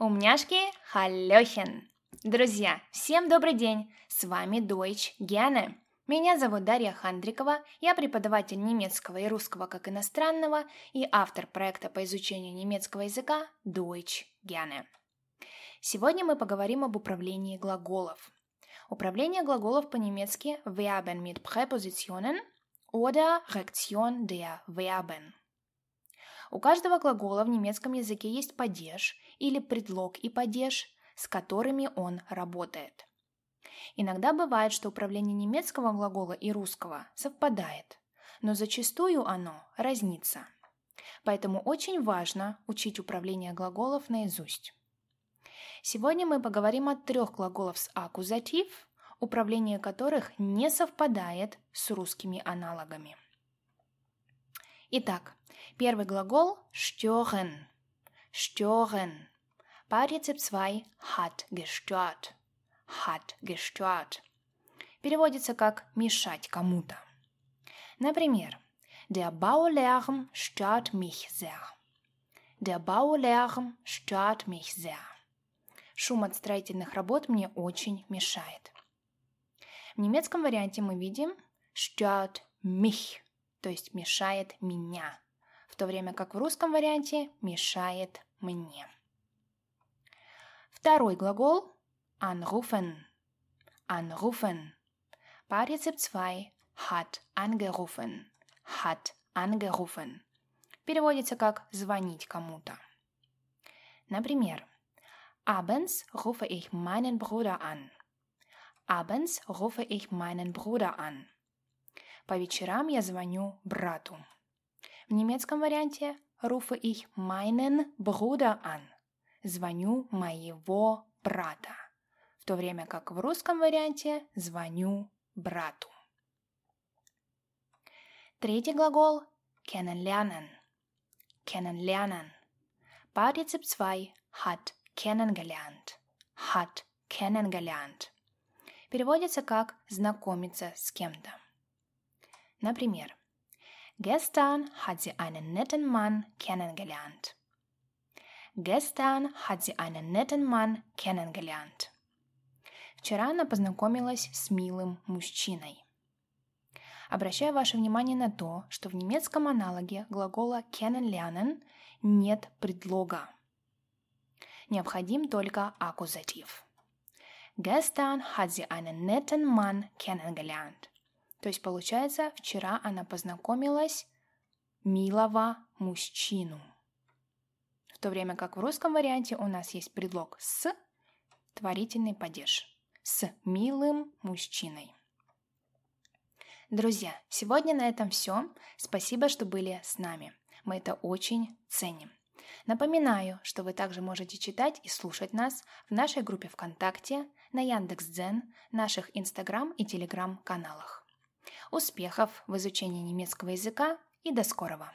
Умняшки, халлёхен! Друзья, всем добрый день! С вами Deutsch Gerne. Меня зовут Дарья Хандрикова, я преподаватель немецкого и русского как иностранного и автор проекта по изучению немецкого языка Deutsch Gerne. Сегодня мы поговорим об управлении глаголов. Управление глаголов по-немецки Verben mit Präpositionen oder Reaktion der Verben. У каждого глагола в немецком языке есть падеж или предлог и падеж, с которыми он работает. Иногда бывает, что управление немецкого глагола и русского совпадает, но зачастую оно разнится. Поэтому очень важно учить управление глаголов наизусть. Сегодня мы поговорим о трех глаголах с аккузатив, управление которых не совпадает с русскими аналогами. Итак, Первый глагол stören. Stören. Partizip 2 hat gestört. Hat gestört. Переводится как «мешать кому-то». Например, Der Baulärm stört mich sehr. Der Baulärm stört mich sehr. Шум от строительных работ мне очень мешает. В немецком варианте мы видим stört mich, то есть мешает меня в то время как в русском варианте мешает мне. Второй глагол anrufen. Anrufen. Partizip 2 hat angerufen. Hat angerufen. Переводится как звонить кому-то. Например, Abends rufe ich meinen Bruder an. Abends rufe ich meinen Bruder an. По вечерам я звоню брату. В немецком варианте rufe ich meinen Bruder an. Звоню моего брата. В то время как в русском варианте звоню брату. Третий глагол kennenlernen. Kennenlernen. Partizip 2 hat kennengelernt. Hat kennengelernt. Переводится как знакомиться с кем-то. Например, Gestern hat sie einen netten Mann kennengelernt. Gestern hat sie einen netten Mann kennengelernt. Вчера она познакомилась с милым мужчиной. Обращаю ваше внимание на то, что в немецком аналоге глагола kennenlernen нет предлога. Необходим только аккузатив. Gestern hat sie einen netten Mann kennengelernt. То есть, получается, вчера она познакомилась милого мужчину. В то время как в русском варианте у нас есть предлог «с», творительный падеж. С милым мужчиной. Друзья, сегодня на этом все. Спасибо, что были с нами. Мы это очень ценим. Напоминаю, что вы также можете читать и слушать нас в нашей группе ВКонтакте, на Яндекс.Дзен, наших Инстаграм и Телеграм каналах. Успехов в изучении немецкого языка и до скорого!